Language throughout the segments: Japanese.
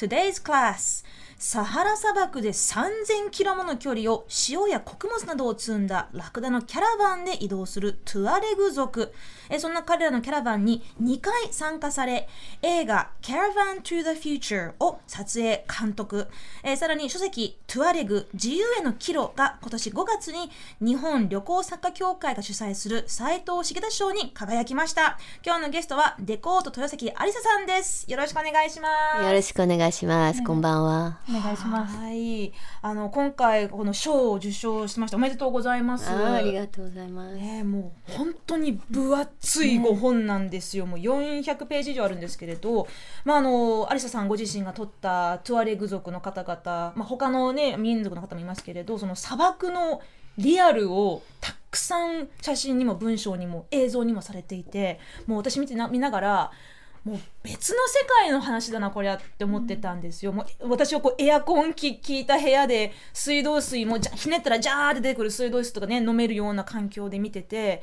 Today's class サハラ砂漠で3000キロもの距離を塩や穀物などを積んだラクダのキャラバンで移動するトゥアレグ族。えそんな彼らのキャラバンに2回参加され、映画 Caravan to the Future を撮影、監督。えさらに書籍トゥアレグ自由への岐路が今年5月に日本旅行作家協会が主催する斉藤重田賞に輝きました。今日のゲストはデコート豊崎ありささんです。よろしくお願いします。よろしくお願いします。こんばんは。お願いします。はい、あの今回この賞を受賞しました。おめでとうございます。ありがとうございます。ね、もう本当に分厚いご本なんですよ。ね、もう400ページ以上あるんですけれど、まああのアリサさんご自身が撮ったトゥアレグ族の方々、まあ他のね民族の方もいますけれど、その砂漠のリアルをたくさん写真にも文章にも映像にもされていて、もう私見てな見ながら。もう別の世界の話だなこりゃって思ってたんですよ。もう私はこうエアコン効いた部屋で水道水もじゃひねったらジャーって出てくる水道水とかね飲めるような環境で見てて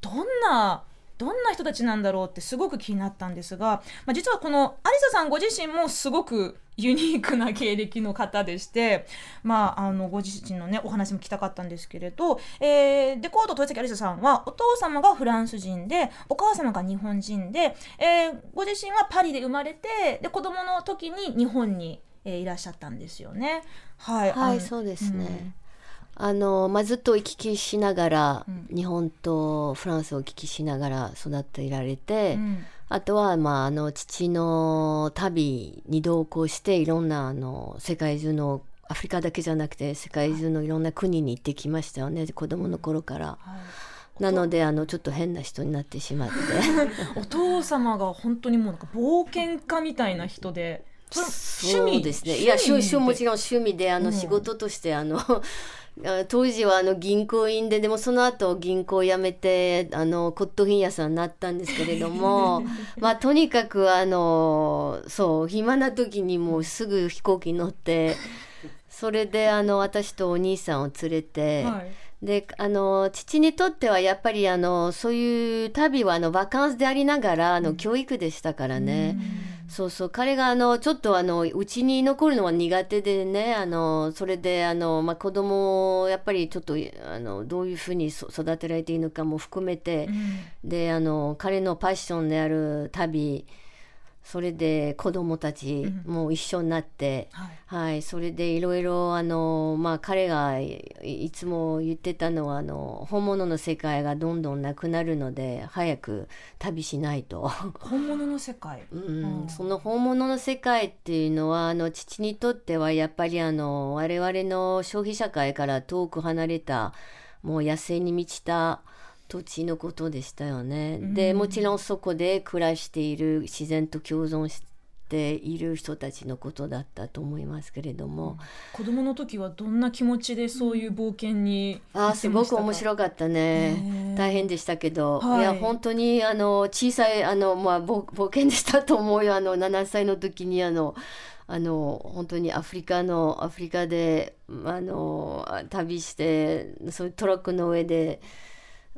どんなどんな人たちなんだろうってすごく気になったんですが、まあ、実はこのアリサさんご自身もすごくユニークな経歴の方でして、まあ、あのご自身のねお話も聞きたかったんですけれど、えー、デコード豊崎アリサさんはお父様がフランス人でお母様が日本人で、えー、ご自身はパリで生まれてで子供の時に日本に、えー、いらっしゃったんですよね。はい、はい、そうですね。うんあの、まあ、ずっと行き来しながら、うん、日本とフランスを行き来しながら育っていられて、うん、あとは、まあ、あの父の旅に同行していろんなあの世界中のアフリカだけじゃなくて世界中のいろんな国に行ってきましたよね。子供の頃から。はい。なのであのちょっと変な人になってしまって。お父様が本当にもうなんか冒険家みたいな人でそうですね。いや趣味もちろん趣味であの仕事としてあの、当時はあの銀行員ででもその後銀行を辞めてあの骨董品屋さんになったんですけれども まあとにかくあのそう暇な時にもうすぐ飛行機に乗ってそれであの私とお兄さんを連れて。はいであの父にとってはやっぱりあのそういう旅はあのバカンスでありながらあの、教育でしたからね。そうそう。彼があのちょっとあのうちに残るのは苦手でねあのそれであの、まあ、子供をやっぱりちょっとあのどういうふうに育てられていいのかも含めて、うん、であの彼のパッションである旅それで子供たちも一緒になって、うん、はい、はい、それでいろいろあの、まあ、彼がいつも言ってたのはあの本物の世界がどんどんなくなるので早く旅しないと。本物の世界、うん、うん、その本物の世界っていうのはあの父にとってはやっぱりあの我々の消費社会から遠く離れたもう野生に満ちた土地のことでしたよね。でもちろんそこで暮らしている自然と共存している人たちのことだったと思いますけれども、うん、子供の時はどんな気持ちでそういう冒険にあすごく面白かったね。大変でしたけど、はい、いや本当にあの小さいあの、まあ、冒険でしたと思うよ。あの7歳の時にあのあの本当にアフリカのアフリカであの旅してそういうトラックの上で。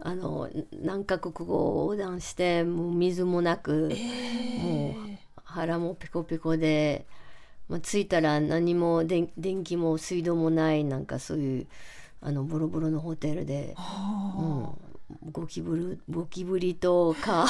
あの何カ国語を横断してもう水もなく、えー、もう腹もペコペコで、まあ、着いたら何も電気も水道もないなんかそういうあのボロボロのホテルで、うん、ゴキブリゴキブリと か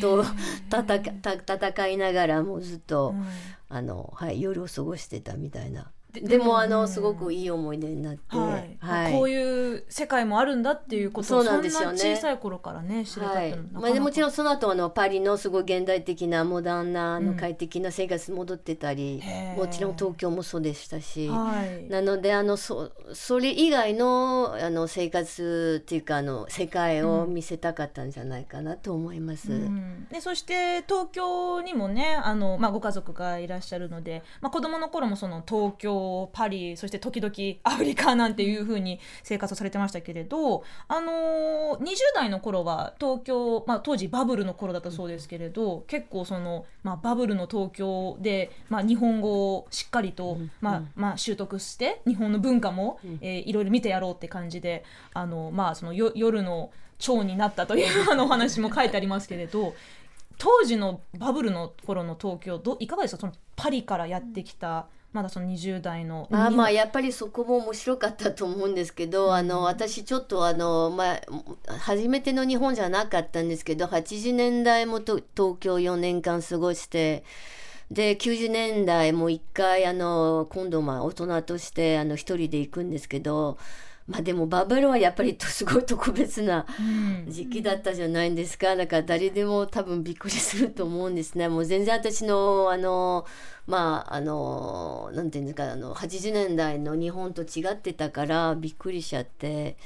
と戦いながらもうずっと、うん、あのはい、夜を過ごしてたみたいな。でもあのすごくいい思い出になって、はい。はい、こういう世界もあるんだっていうことをそんな小さい頃からね知れたってまあ、でもちろんその後あのパリのすごい現代的なモダンなあの快適な生活に戻ってたり、うん、もちろん東京もそうでしたし、はい、なのであのそそれ以外のあの生活っていうかあの世界を見せたかったんじゃないかなと思います。うん、でそして東京にもねあの、まあ、ご家族がいらっしゃるので、まあ、子供の頃もその東京パリそして時々アフリカなんていう風に生活をされてましたけれど、あのー、20代の頃は東京、まあ、当時バブルの頃だったそうですけれど結構その、まあ、バブルの東京で、まあ、日本語をしっかりと、まあまあ、習得して日本の文化も、えー、いろいろ見てやろうって感じであの、まあ、その夜の蝶になったという あのお話も書いてありますけれど当時のバブルの頃の東京どいかがですか？そのパリからやってきた、まだその20代のあまあやっぱりそこも面白かったと思うんですけど、あの私ちょっとあのまあ初めての日本じゃなかったんですけど80年代もと東京4年間過ごしてで90年代も一回あの今度まあ大人としてあの一人で行くんですけどまあでもバブルはやっぱりすごい特別な時期だったじゃないですか、だから誰でも多分びっくりすると思うんですね。もう全然私のあのまああのなんていうんですかあの80年代の日本と違ってたからびっくりしちゃって。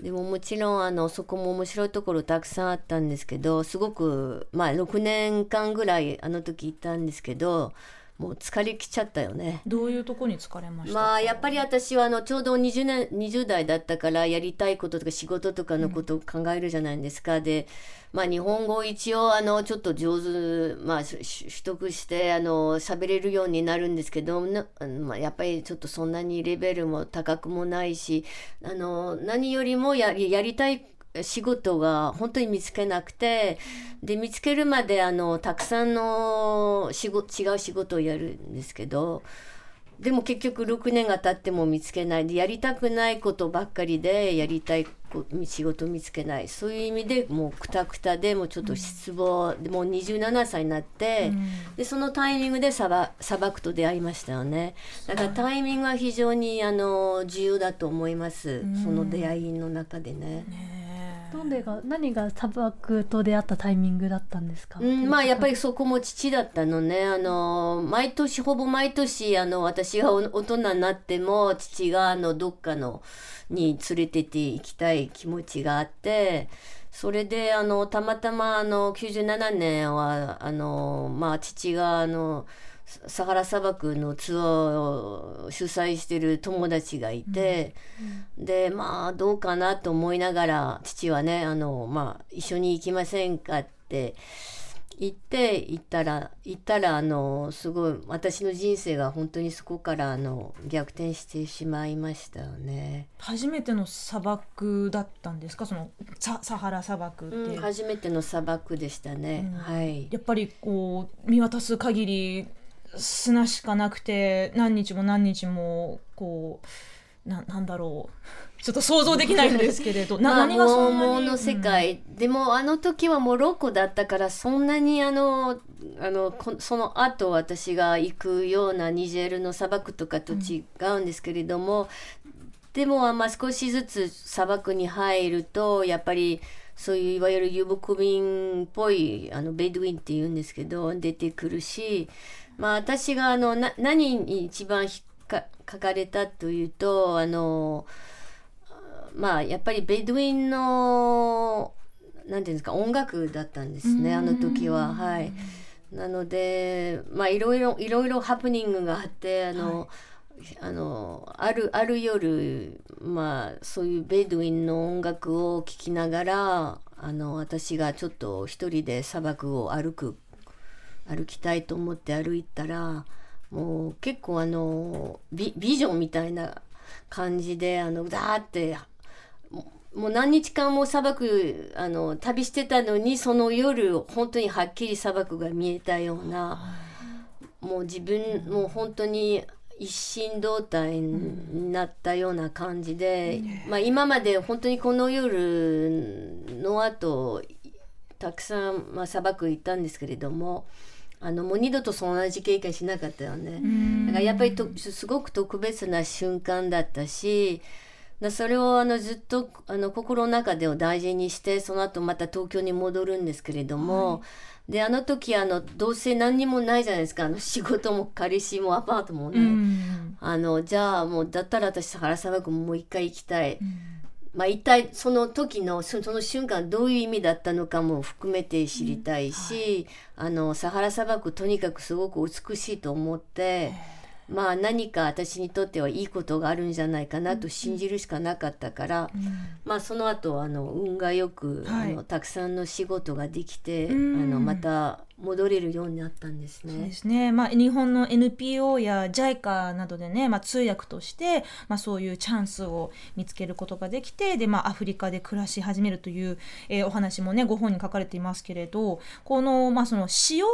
でももちろんあのそこも面白いところたくさんあったんですけどすごくまあ6年間ぐらいあの時行ったんですけどもう疲れきちゃったよね。どういうとこに疲れました？まあやっぱり私はあのちょうど20年20代だったからやりたいこととか仕事とかのことを考えるじゃないですか。うん、でまあ日本語を一応あのちょっと上手まあ取得してあの喋れるようになるんですけど、まあ、やっぱりちょっとそんなにレベルも高くもないしあの何よりもややりたい仕事が本当に見つけなくてで見つけるまであのたくさんの仕事違う仕事をやるんですけどでも結局6年が経っても見つけない。でやりたくないことばっかりでやりたい仕事見つけない。そういう意味でもうくたくたでもうちょっと失望、うん、でもう27歳になって、うん、でそのタイミングで砂漠と出会いましたよね。だからタイミングは非常にあの重要だと思います、うん、その出会いの中でね。ねどれが何が砂漠と出会ったタイミングだったんですか、うん、まあやっぱりそこも父だったのね。あの毎年ほぼ毎年あの私が大人になっても父があのどっかのに連れてって行きたい気持ちがあってそれであのたまたまあの97年はあのまあ父があのサハラ砂漠のツアーを主催してる友達がいて、うん、でまあどうかなと思いながら父はねあの、まあ、一緒に行きませんかって行って行ったら行ったらあのすごい私の人生が本当にそこからあの逆転してしまいましたよね。初めての砂漠だったんですか？そのササハラ砂漠って、うん、初めての砂漠でしたね。うん、はい。やっぱりこう見渡す限り砂しかなくて何日も何日もこうななんだろう。ちょっと想像できないんですけれど、まあ、何がそんなにの世界、うん、でもあの時はモロッコだったからそんなにあのあのその後私が行くようなニジェールの砂漠とかと違うんですけれども、うん、でもまあ少しずつ砂漠に入るとやっぱりそういういわゆる遊牧民っぽいあのベドウィンっていうんですけど出てくるしまあ私があのな何に一番書かれたというとあのまあやっぱりベドウィンの何ていうんですか音楽だったんですねあの時は。はい。なのでまあいろいろいろいろハプニングがあってあの、はい、あのあるある夜まあそういうベドウィンの音楽を聴きながらあの私がちょっと一人で砂漠を歩く歩きたいと思って歩いたらもう結構あのビビジョンみたいな感じであのダーってもう何日間も砂漠あの旅してたのにその夜本当にはっきり砂漠が見えたようなもう自分もう本当に一心同体になったような感じで、まあ、今まで本当にこの夜の後たくさん、まあ、砂漠行ったんですけれども。あのもう二度とその同じ経験しなかったよね。だからやっぱりとすごく特別な瞬間だったしだそれをあのずっとあの心の中でを大事にしてその後また東京に戻るんですけれども、はい、であの時あのどうせ何にもないじゃないですか。あの仕事も彼氏もアパートもね、あのじゃあもうだったら私サハラ砂漠ももう一回行きたい。まあ、一体その時のその瞬間どういう意味だったのかも含めて知りたいし、うん。はい、あのサハラ砂漠とにかくすごく美しいと思ってまあ何か私にとってはいいことがあるんじゃないかなと信じるしかなかったから、まあその後あの運がよく、はい。あのたくさんの仕事ができて、うん。あのまた戻れるようになったんですそうでね。すね、まあ、日本の NPO や JICA などでね、まあ、通訳として、まあ、そういうチャンスを見つけることができてで、まあ、アフリカで暮らし始めるという、えーお話もねご本に書かれていますけれどこの,、まあその塩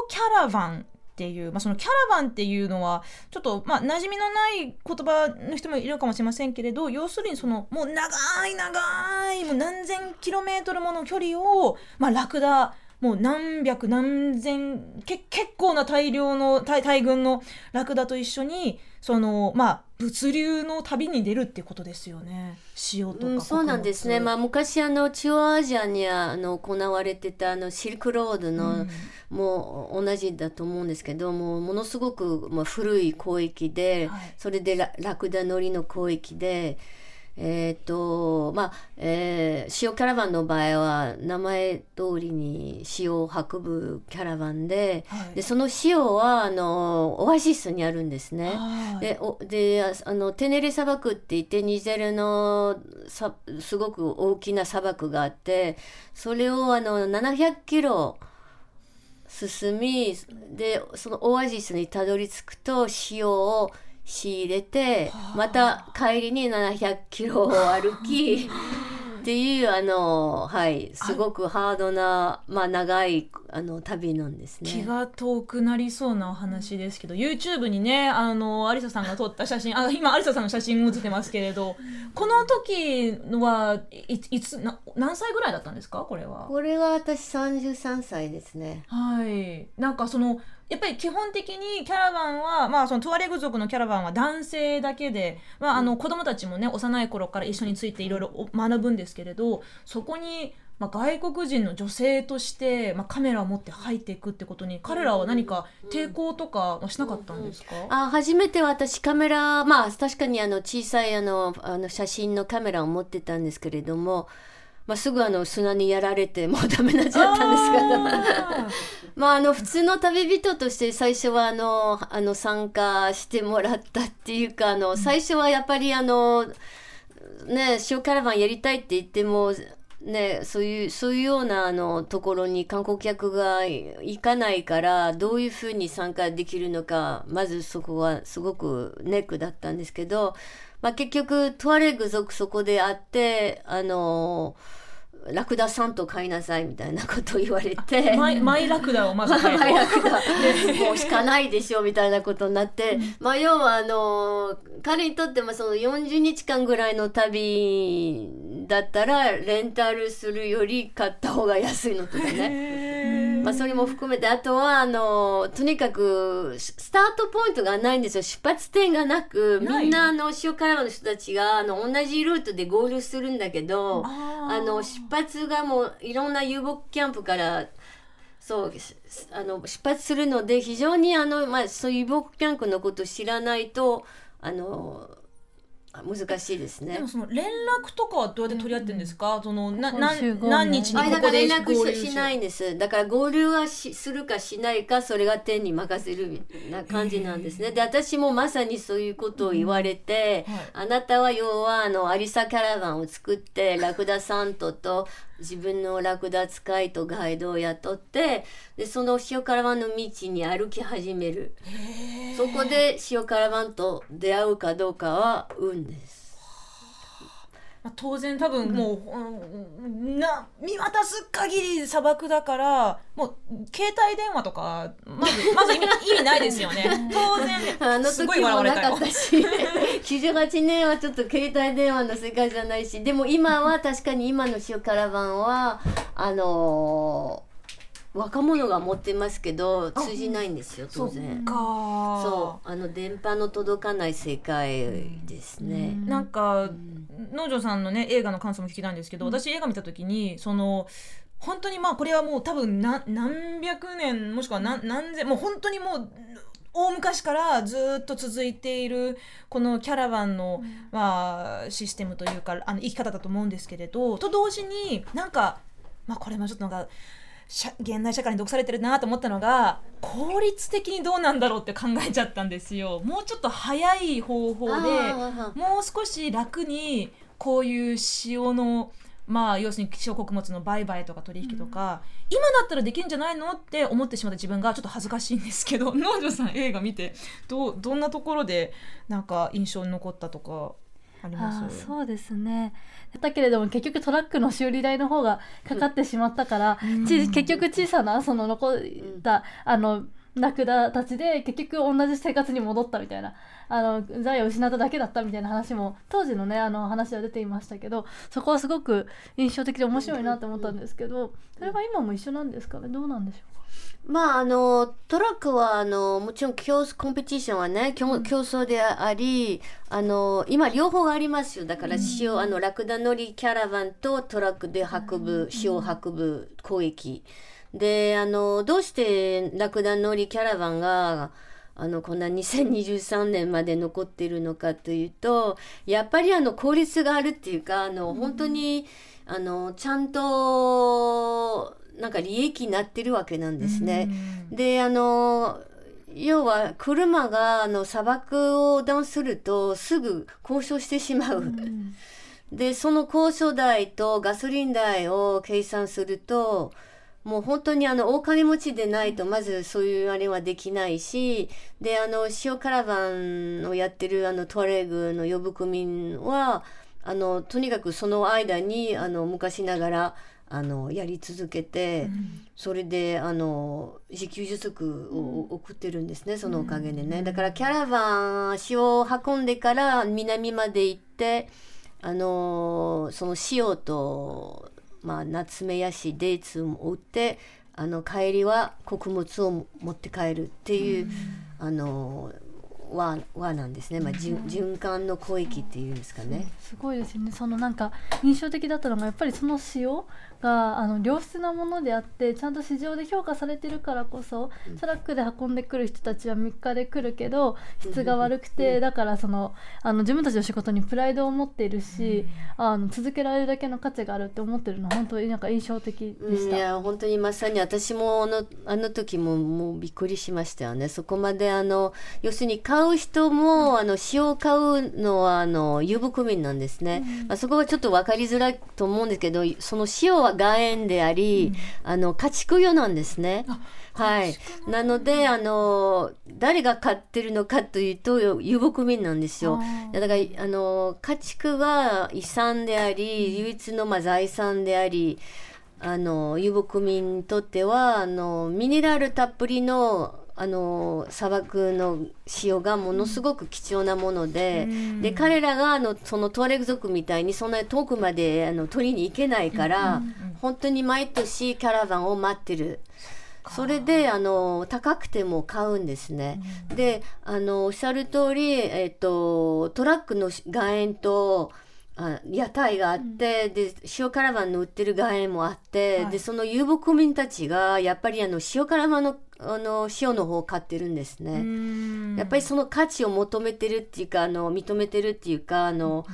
キャラバンっていう、まあ、そのキャラバンっていうのはちょっと、まあ、馴染みのない言葉の人もいるかもしれませんけれど要するにそのもう長い長いもう何千キロメートルもの距離を、まあ、ラクダもう何百何千け結構な大量の大大軍のラクダと一緒にそのまあ物流の旅に出るってことですよね。塩とか、うん、そうなんですね、まあ、昔あの中央アジアにあの行われてたあのシルクロードの、うん。もう同じだと思うんですけどもものすごく、まあ、古い交易で、はい。それでララクダ乗りの交易で。えーとまあえー塩キャラバンの場合は名前通りに塩を運ぶキャラバンで,、はいでその塩はあのオアシスにあるんですね。はいでおでああのテネレ砂漠って言ってニジェールのさすごく大きな砂漠があってそれをあの700キロ進みでそのオアシスにたどり着くと塩を仕入れてまた帰りに700キロを歩き っていうあのはいすごくハードなまあ長いあの旅なんですね。気が遠くなりそうなお話ですけど YouTube にねあのアリサさんが撮った写真あ今アリサさんの写真写ってますけれどこの時はいいつな何歳ぐらいだったんですか？これは。これは私33歳ですね。はい、なんかそのやっぱり基本的にキャラバンは、まあ、そのトゥアレグ族のキャラバンは男性だけで、まあ、あの子供たちもね幼い頃から一緒についていろいろ学ぶんですけれどそこに、まあ、外国人の女性として、まあ、カメラを持って入っていくってことに彼らは何か抵抗とかはしなかったんですか、あ初めて私カメラまあ確かにあの小さいあのあの写真のカメラを持ってたんですけれども、まあ、すぐあの砂にやられて もうダメになっちゃったんですけど。あまああの普通の旅人として最初はあのあの参加してもらったっていうかあの最初はやっぱりあのね塩キャラバンやりたいって言ってもねそういうそういうようなあのところに観光客が行かないからどういうふうに参加できるのかまずそこはすごくネックだったんですけど、まあ、結局トワレグ族そこであってあのラクダさんと買いなさいみたいなことを言われて。マイマイラクダをまず買マイラクダもうしかないでしょみたいなことになって、まあ要はあの彼にとってもその40日間ぐらいの旅だったらレンタルするより買った方が安いのとかね。まあ、それも含めて。あとはあのとにかくススタートポイントがないんですよ。出発点がなく。みんなあの塩辛の人たちがあの同じルートで合流するんだけどあの出発がもういろんな遊牧キャンプからそうあの出発するので非常にあの、まあ、そういう遊牧キャンプのことを知らないとあの難しいですね。でも。その連絡とかはどうやって取り合ってるんですか、そのなな何日にあだからここで連絡ししないんですだから合流はしするかしないかそれが天に任せるみたいな感じなんですね。で私もまさにそういうことを言われて、はい。あなたは要はあのアリサキャラバンを作ってラクダサントと自分のラクダ使いとガイドを雇ってでその塩カラバンの道に歩き始めるそこで塩カラバンと出会うかどうかは運です。まあ、当然多分もう、うんな見渡す限り砂漠だからもう携帯電話とかまず まず意味意味ないですよね。当然あのすごい時も笑われたよなかったし98年はちょっと携帯電話の世界じゃないしでも今は確かに今の塩カラバンはあのー若者が持ってますけど通じないんですよ当然。かそうあの電波の届かない世界ですね。なんか農場さんのね映画の感想も聞きたいんですけど、私映画見た時にその本当にまあこれはもう多分何何百年もしくは何何千もう本当にもう大昔からずっと続いているこのキャラバンの、まあ、システムというかあの生き方だと思うんですけれどと同時になんか、まあ、これもちょっとなんか現代社会に毒されてるなと思ったのが効率的にどうなんだろうって考えちゃったんですよ。もうちょっと早い方法でもう少し楽にこういう塩のまあ要するに希少穀物の売買とか取引とか、うん、今だったらできるんじゃないのって思ってしまった自分がちょっと恥ずかしいんですけど 農場さん映画見てどどんなところでなんか印象に残ったとかあります？そうですねだけれども結局トラックの修理代の方がかかってしまったから、うん、結局小さなその残った、うん、あのラクダたちで結局同じ生活に戻ったみたいなあの財を失っただけだったみたいな話も当時のねあの話は出ていましたけどそこはすごく印象的で面白いなと思ったんですけどそれは今も一緒なんですかね？どうなんでしょう？かまああのトラックはあのもちろん競コンペティションはね競競争でありあの今両方ありますよ。だから塩、うん、あのラクダ乗りキャラバンとトラックで運ぶ、塩を運ぶ交易であのどうしてラクダ乗りキャラバンがあのこんな2023年まで残っているのかというとやっぱりあの効率があるっていうかあの本当にあのちゃんとなんか利益になってるわけなんですね。であの要は車があの砂漠を横断するとすぐ交渉してしまう。でその交渉代とガソリン代を計算するともう本当にあの大金持ちでないとまずそういうあれはできないしであの塩カラバンをやってるあのトワレグの呼ぶ区民はあのとにかくその間にあの昔ながらあのやり続けて、うん、それであの自給自足を送ってるんですね、そのおかげでね、だからキャラバン塩を運んでから南まで行ってあのその塩とまあ、ナツメヤシデーツを売ってあの帰りは穀物を持って帰るっていう、あの和和なんですね、まあ、循環の交易っていうんですかね。すごいですよね。そのなんか印象的だったのがやっぱりその塩があの良質なものであってちゃんと市場で評価されてるからこそ、うん、トラックで運んでくる人たちは3日で来るけど質が悪くて、うん、だからそのあの自分たちの仕事にプライドを持っているし、うん、あの続けられるだけの価値があるって思ってるのは本当になんか印象的でした。いや本当にまさに私もあのあの時ももうびっくりしましたよね。そこまであの要するに買う人も、あの塩を買うのはあの遊牧民なんですね。まあ、そこはちょっと分かりづらいと思うんですけどその塩は岩塩であり、うん、あの家畜用なんですね。はい。なので、あの、誰が飼ってるのかというと、遊牧民なんですよ。だから、あの、家畜は遺産であり、唯一のまあ財産であり、あの、遊牧民にとっては、あの、ミネラルたっぷりのあの砂漠の塩がものすごく貴重なものでうん、で彼らがあのそのトワレグ族みたいにそんなに遠くまであの取りに行けないから、うん、本当に毎年キャラバンを待ってる。それであの高くても買うんですね。うん、であのおっしゃる通り、えっと、トラックの岩塩とあ屋台があって、うん、で塩辛バンの売ってる岩塩もあって、はい、でその遊牧民たちがやっぱりあの塩辛バンのあの塩の方を買ってるんですね。やっぱりその価値を求めてるっていうかあの認めてるっていうかあの、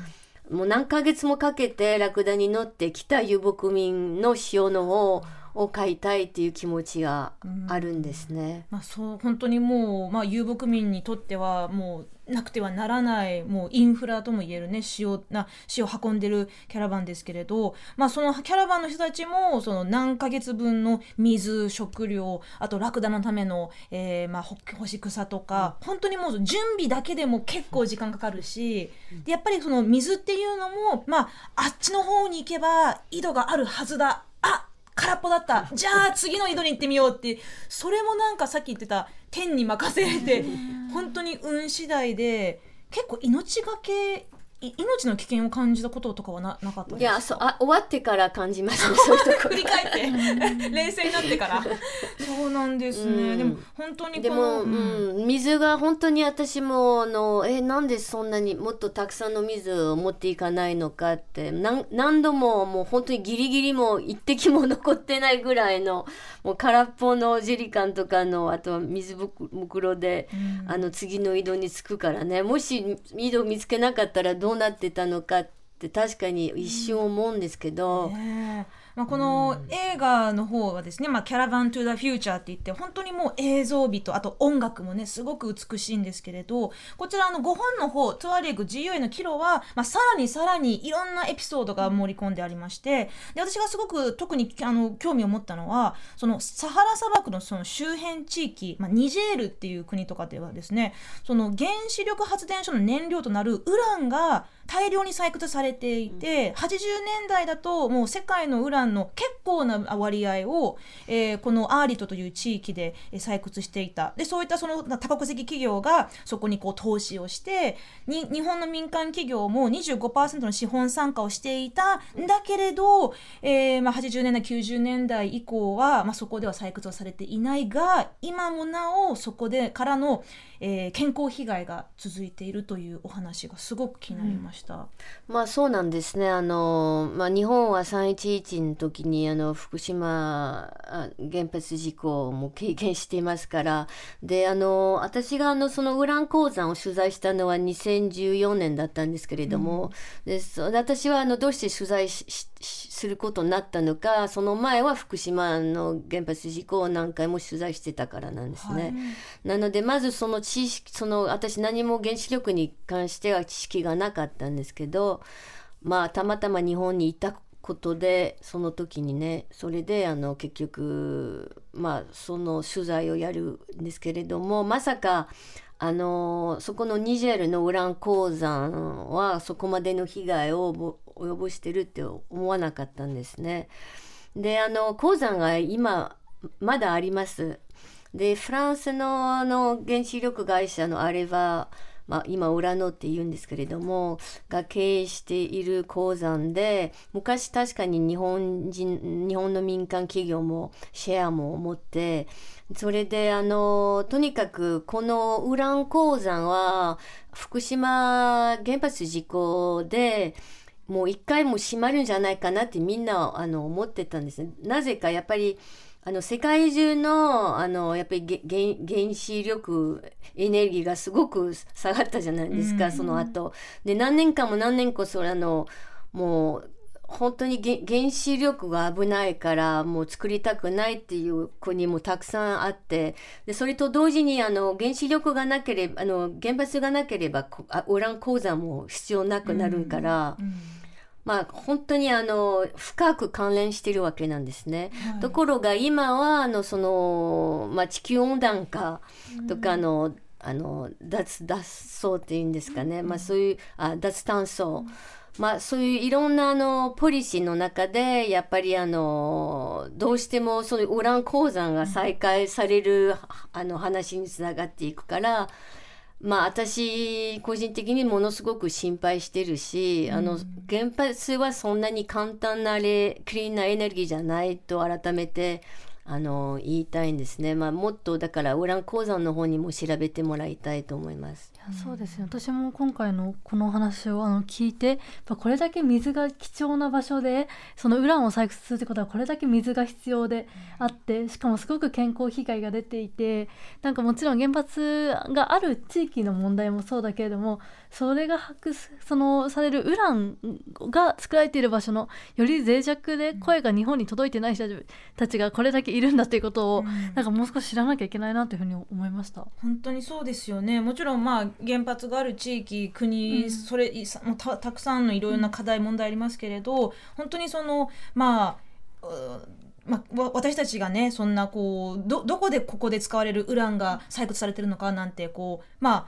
うん、もう何ヶ月もかけてラクダに乗ってきた遊牧民の塩の方をを買いたいっていう気持ちがあるんですね。まあ、そう本当にもう、まあ、遊牧民にとってはもうなくてはならないもうインフラともいえるね塩な塩運んでるキャラバンですけれど、まあ、そのキャラバンの人たちもその何ヶ月分の水食料あとラクダのための、えーまあ、干し草とか、うん、本当にもう準備だけでも結構時間かかるし、でやっぱりその水っていうのも、まあ、あっちの方に行けば井戸があるはずだ。あ空っぽだった。じゃあ次の井戸に行ってみようって。それもなんかさっき言ってた天に任せれて本当に運次第で結構命がけ命の危険を感じたこととかはななかったいやそうあ終わってから感じましたねそういうとこ。振り返って。冷静になってから。そうなんですね、うん、でも本当にでも、うん、水が本当に私もあのえなんでそんなにもっとたくさんの水を持っていかないのかって何何度ももう本当にギリギリも一滴も残ってないぐらいのもう空っぽのジェリカンとかのあと水袋で、うん、あの次の井戸に着くからね。もし井戸見つけなかったらどうどうなってたのかって確かに一瞬思うんですけど、ね、まあ、この映画の方はですね、まあ、キャラバン・トゥ・ザ・フューチャーって言って本当にもう映像美とあと音楽もねすごく美しいんですけれどこちらの5本の方「トゥアレグ GUA のキロは」まあ、さらにさらにいろんなエピソードが盛り込んでありましてで私がすごく特にあの興味を持ったのはそのサハラ砂漠のその周辺地域、まあ、ニジェールっていう国とかではですねその原子力発電所の燃料となるウランが大量に採掘されていて、80年代だともう世界のウランの結構な割合を、えー、このアーリトという地域で採掘していた。でそういったその多国籍企業がそこにこう投資をしてに日本の民間企業も25%の資本参加をしていた。んだけれど、えーまあ、80年代90年代以降は、まあ、そこでは採掘はされていないが今もなおそこでからの、えー、健康被害が続いているというお話がすごく気になりました。したまあそうなんですね。あの、まあ、日本は311の時にあの福島原発事故も経験していますから。であの私があのそのウラン鉱山を取材したのは2014年だったんですけれども、うん、で私はあのどうして取材することになったのかその前は福島の原発事故を何回も取材してたからなんですね。はい、なのでまずその知識その私何も原子力に関しては知識がなかったんですけどまあたまたま日本にいたことでその時にねそれであの結局まあその取材をやるんですけれどもまさかあのそこのニジェールのウラン鉱山はそこまでの被害を及ぼしてるって思わなかったんですね。であの鉱山が今まだあります。でフランスのあの原子力会社のあれはまあ、今浦野って言うんですけれどもが経営している鉱山で昔確かに日本人日本の民間企業もシェアも持ってそれであのとにかくこのウラン鉱山は福島原発事故でもう一回も閉まるんじゃないかなってみんなあの思ってたんですね。なぜかやっぱりあの世界中のあのやっぱり原子力エネルギーがすごく下がったじゃないですか、うん、その後で何年間も何年かそれあのもう本当に原子力が危ないからもう作りたくないっていう国もたくさんあってでそれと同時にあの原子力がなければあの原発がなければウラン鉱山も必要なくなるから。うんうんまあ、本当にあの深く関連しているわけなんですね。はい、ところが今はあのその、まあ、地球温暖化とかの、うん、あの脱脱走っていうんですかね、うん、まあ、そういうあ脱炭素、まあ、そういういろんなあのポリシーの中でやっぱりあのどうしてもそのウラン鉱山が再開される、あの話につながっていくから。まあ私個人的にものすごく心配してるし、うん、あの原発はそんなに簡単なレクリーンなエネルギーじゃないと改めてあの言いたいんですね、まあ、もっとだからウラン鉱山の方にも調べてもらいたいと思います。そうですね。私も今回のこの話をあの聞いてこれだけ水が貴重な場所でそのウランを採掘するってことはこれだけ水が必要であってしかもすごく健康被害が出ていてなんかもちろん原発がある地域の問題もそうだけれどもそれが発そのされるウランが作られている場所のより脆弱で声が日本に届いてない人たちがこれだけいるんだということを、うん、なんかもう少し知らなきゃいけないなというふうに思いました。本当にそうですよね。もちろんまあ原発がある地域国、うん、それもたたくさんのいろいろな課題問題ありますけれど本当にそのまあまあ、私たちがねそんなこうどどこでここで使われるウランが採掘されてるのかなんてこうまあ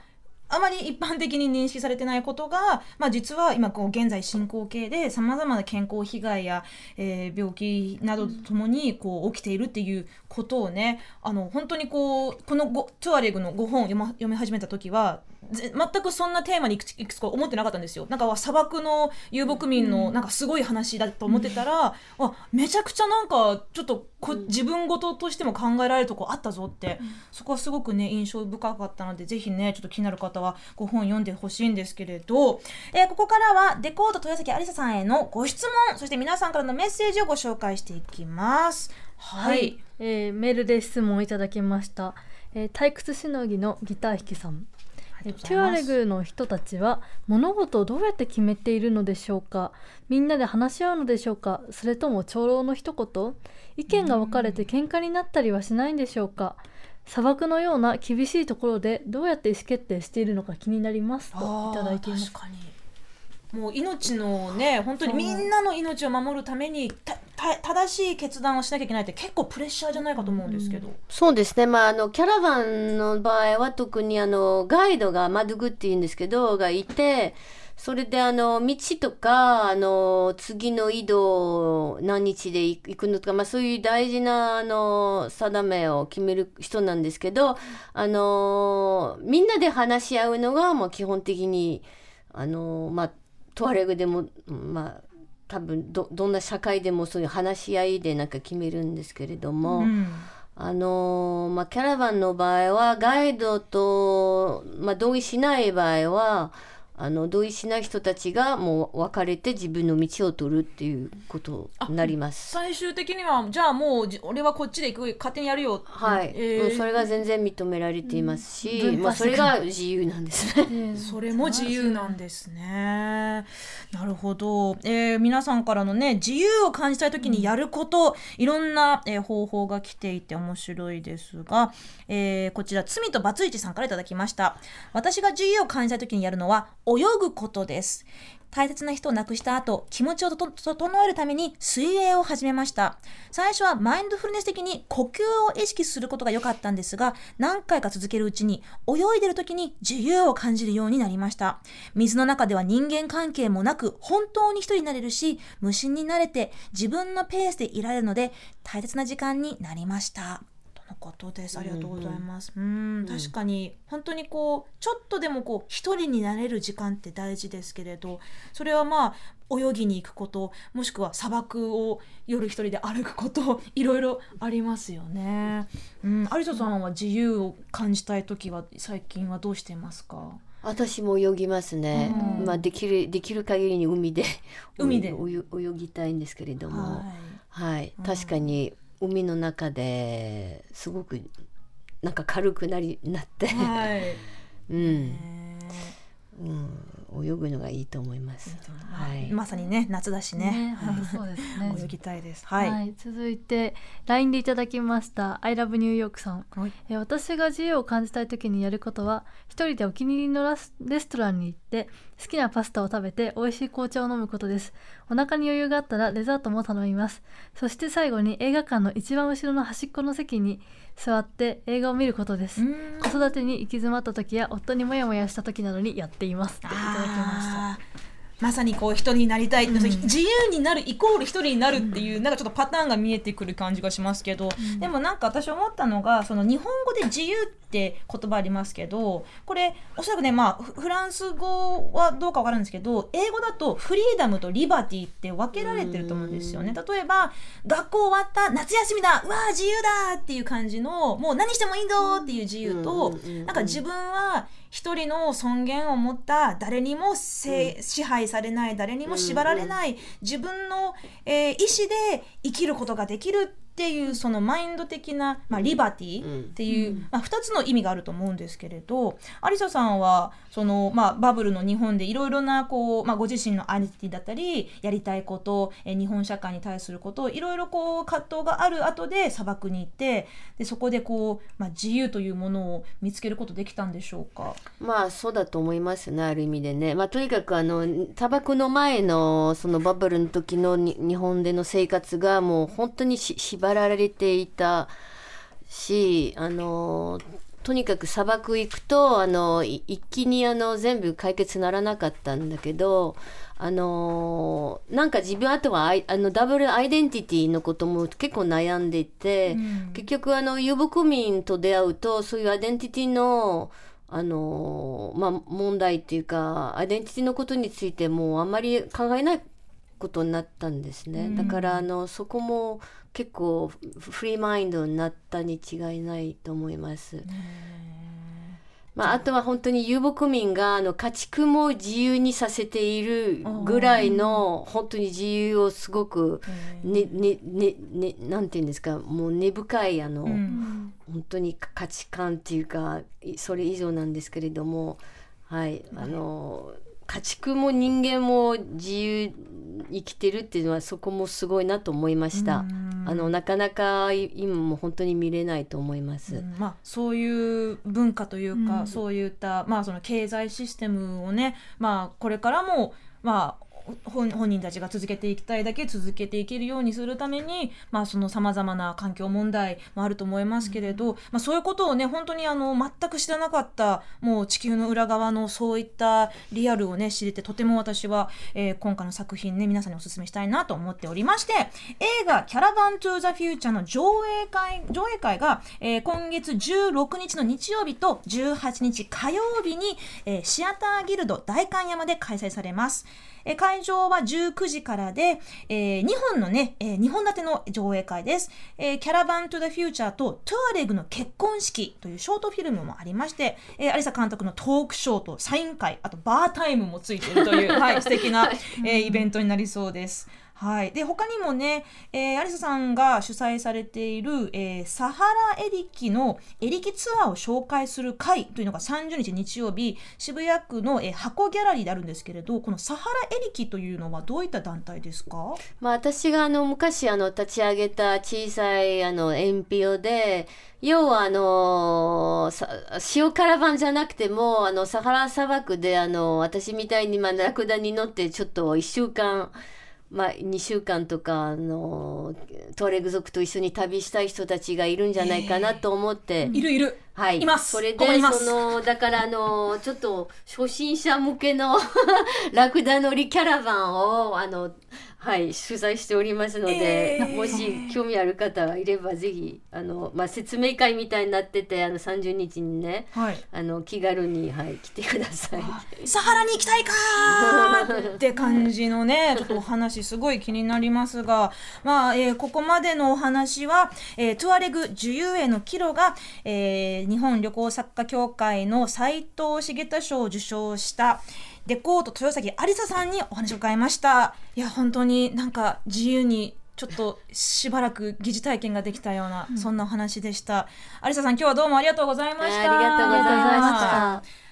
あまり一般的に認識されてないことが、まあ、実は今こう現在進行形でさまざまな健康被害や、えー、病気などとともにこう起きているっていうことをねあの本当にこうこのトゥアレグの5本読,、ま、読み始めた時は全くそんなテーマにいくつか思ってなかったんですよ。なんか砂漠の遊牧民のなんかすごい話だと思ってたら、うん、あめちゃくちゃなんかちょっとこ自分事としても考えられるとこあったぞって、うん、そこはすごくね印象深かったのでぜひねちょっと気になる方はご本読んでほしいんですけれど、えー、ここからはデコード豊崎ありささんへのご質問そして皆さんからのメッセージをご紹介していきます。はい、はい、えー、メールで質問をいただきました、えー、退屈しのぎのギター弾きさんりがとうごテュアレグの人たちは物事をどうやって決めているのでしょうか？みんなで話し合うのでしょうか？それとも長老の一言？意見が分かれて喧嘩になったりはしないんでしょうか？砂漠のような厳しいところでどうやって意思決定しているのか気になります。といただいています。あー確かに。もう命のね本当にみんなの命を守るために正しい決断をしなきゃいけないって結構プレッシャーじゃないかと思うんですけど、そうですね、まあ、あのキャラバンの場合は特にあのガイドがマドゥグっていうんですけどがいてそれであの道とかあの次の移動何日で行くのとか、まあ、そういう大事なあの定めを決める人なんですけどあのみんなで話し合うのがもう基本的にあの、まあ、トワレグでも、まあ、多分どどんな社会でもそういう話し合いでなんか決めるんですけれども。うんあのーまあ、キャラバンの場合はガイドと、まあ、同意しない場合はあの同意しない人たちがもう別れて自分の道を取るっていうことになります。最終的にはじゃあもうじ俺はこっちで行く勝手にやるよはい、えーうんそれが全然認められていますし、うんまあ、それが自由なんですね。それも自由なんですね。なるほど、えー皆さんからのね自由を感じたい時にやること、いろんな、えー方法が来ていて面白いですが、えーこちら罪とバツイチさんからいただきました。私が自由を感じたい時にやるのは泳ぐことです。大切な人を亡くした後、気持ちを整えるために水泳を始めました。最初はマインドフルネス的に呼吸を意識することが良かったんですが、何回か続けるうちに泳いでる時に自由を感じるようになりました。水の中では人間関係もなく、本当に一人になれるし、無心になれて自分のペースでいられるので、大切な時間になりました。とのことです。ありがとうございます。うん、確かに本当にこうちょっとでもこう一人になれる時間って大事ですけれど、それはまあ泳ぎに行くこと、もしくは砂漠を夜一人で歩くこと、いろいろありますよね。うん、有沙さんは自由を感じたい時は最近はどうしていますか？私も泳ぎますね、うんまあ、できるできる限りに海で海で泳泳ぎたいんですけれども。はいはい、うん確かに海の中ですごくなんか軽くなりなって、はい。うん、ねうん、泳ぐのがいいと思います。はい、まさにね夏だしね。本当そうですね。泳ぎたいです。は、はいい。続いて LINE でいただきました。I love New York さん、はい。えー私が自由を感じたい時にやることは一人でお気に入りのラスレストランに行って好きなパスタを食べて美味しい紅茶を飲むことですお腹に余裕があったらデザートも頼みます。そして最後に映画館の一番後ろの端っこの席に座って映画を見ることです。うん。子育てに行き詰まった時や夫にモヤモヤした時などにやっています。っていただきました。まさにこう一人になりたい、自由になるイコール一人になるっていう、なんかちょっとパターンが見えてくる感じがしますけど、でもなんか私思ったのがその日本語で自由って言葉ありますけどこれおそらくねまあフフランス語はどうかわからんですけど英語だとフリーダムとリバティって分けられてると思うんですよね。例えば学校終わった夏休みだうわー自由だっていう感じのもう何してもいいぞっていう自由と、なんか自分は一人の尊厳を持った誰にもせ、支配されない誰にも縛られない、自分の、えー意思で生きることができるっていうそのマインド的な、まあ、リバティっていう、まあ、2つの意味があると思うんですけれどアリサさんはその、まあ、バブルの日本でいろいろなこう、まあ、ご自身のアイデンティティだったりやりたいこと、えー日本社会に対することいろいろこう葛藤がある後で砂漠に行ってでそこでこう、まあ、自由というものを見つけることできたんでしょうか？まあそうだと思いますねある意味でね、まあ、とにかくあの砂漠の前のそのバブルの時のに日本での生活がもう本当にし縛られていたしあのとにかく砂漠行くとあのい一気にあの全部解決ならなかったんだけどあのなんか自分あとはあのダブルアイデンティティのことも結構悩んでいて、うん。結局あの遊牧民と出会うとそういうアイデンティティのあのまあ、問題っていうかアイデンティティのことについてもうあんまり考えないことになったんですね、うん。だからあのそこも結構フフリーマインドになったに違いないと思います。まあ、あ。とは本当に遊牧民があの家畜も自由にさせているぐらいの本当に自由をすごくねねねねなんていうんですかもう根深いあの、うん。本当に価値観っていうかいそれ以上なんですけれどもはいあの家畜も人間も自由に生きてるっていうのはそこもすごいなと思いました。うんあのなかなか今も本当に見れないと思います。うんまあ、そういう文化というか、うんそういった、まあ、その経済システムをね、まあ、これからも、まあ、本本人たちが続けていきたいだけ続けていけるようにするために、まあ、そのさまざまな環境問題もあると思いますけれど、まあ、そういうことをね本当にあの全く知らなかったもう地球の裏側のそういったリアルをね知れてとても私は、えー今回の作品ね皆さんにお勧めしたいなと思っておりまして映画「キャラバン・トゥ・ザ・フューチャー」の上映会上映会が、えー今月16日の日曜日と18日火曜日に、えーシアターギルド代官山で開催されます。えー会場は19時からで、え2本のね、え2本立ての上映会です。えーキャラバン・トゥ・ザ・フューチャーとトゥアレグの結婚式というショートフィルムもありまして、えー、有沙監督のトークショーとサイン会、あとバータイムもついているという、はい、素敵な、えーイベントになりそうです。はい、で他にもね、えー、アリサさんが主催されている、えーサハラエリキのエリキツアーを紹介する会というのが30日日曜日渋谷区の、えー箱ギャラリーであるんですけれどこのサハラエリキというのはどういった団体ですか？まあ、私があの昔あの立ち上げた小さいあの NPO で要はあのさ塩カラバンじゃなくてもあのサハラ砂漠であの私みたいにまあラクダに乗ってちょっと1週間まあ、2週間とかあのトーレグ族と一緒に旅したい人たちがいるんじゃないかなと思って、いるいる。はい、います。それでここそのだからあのちょっと初心者向けの ラクダ乗りキャラバンをあのはい主催しておりますので、えーもし興味ある方がいればぜひあのまあ説明会みたいになっててあの30日にねはい。あの気軽にはい来てください。サハラに行きたいかー って感じのね、ちょっとお話すごい気になりますが、まあ、えーここまでのお話は、えートゥアレグ自由への帰路が、えー日本旅行作家協会の斉藤茂太賞を受賞した、デコート豊崎ありささんにお話を伺いました。いや、本当になんか自由にちょっとしばらく疑似体験ができたような、そんなお話でした。ありささん、今日はどうもありがとうございました。ありがとうございました。